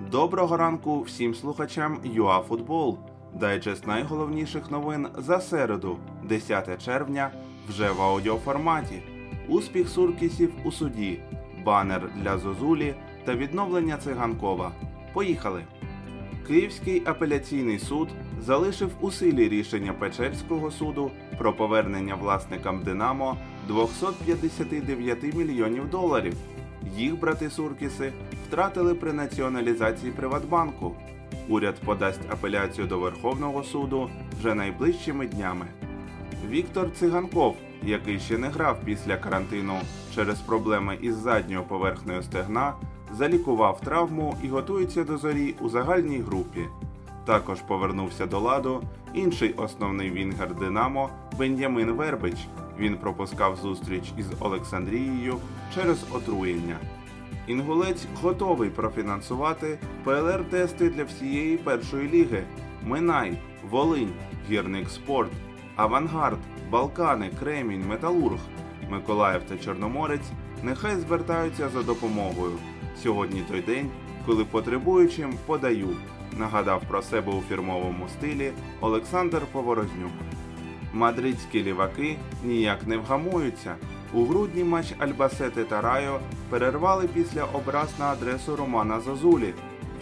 Доброго ранку всім слухачам ЮАФутбол. Дайджест найголовніших новин за середу, 10 червня, вже в аудіоформаті. Успіх Суркісів у суді, банер для Зозулі та відновлення циганкова. Поїхали! Київський апеляційний суд залишив у силі рішення Печерського суду про повернення власникам Динамо 259 мільйонів доларів. Їх брати Суркіси втратили при націоналізації Приватбанку. Уряд подасть апеляцію до Верховного суду вже найближчими днями. Віктор Циганков, який ще не грав після карантину через проблеми із задньою поверхнею стегна, залікував травму і готується до зорі у загальній групі. Також повернувся до ладу інший основний вінгер Динамо Бен'ямин Вербич. Він пропускав зустріч із Олександрією через отруєння. Інгулець готовий профінансувати ПЛР-тести для всієї першої ліги: Минай, Волинь, Гірник Спорт, Авангард, Балкани, Кремінь, Металург, Миколаїв та Чорноморець нехай звертаються за допомогою. Сьогодні той день, коли потребуючим подаю, нагадав про себе у фірмовому стилі Олександр Поворознюк. Мадридські ліваки ніяк не вгамуються. У грудні матч Альбасети та Райо перервали після образ на адресу Романа Зазулі.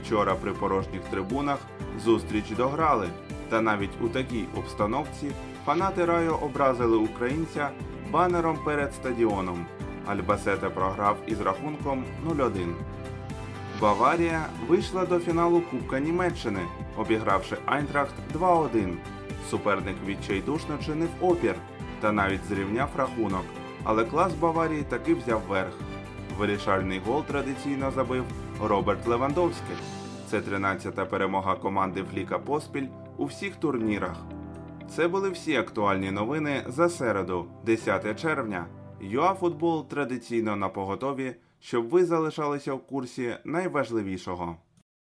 Вчора при порожніх трибунах зустріч дограли. Та навіть у такій обстановці фанати Райо образили українця банером перед стадіоном. Альбасете програв із рахунком 0-1. Баварія вийшла до фіналу Кубка Німеччини, обігравши Айнтрахт 2-1. Суперник відчайдушно чинив опір та навіть зрівняв рахунок, але клас Баварії таки взяв верх. Вирішальний гол традиційно забив Роберт Левандовський. Це 13-та перемога команди Фліка поспіль у всіх турнірах. Це були всі актуальні новини за середу, 10 червня. ЮАФутбол традиційно на поготові, щоб ви залишалися в курсі найважливішого.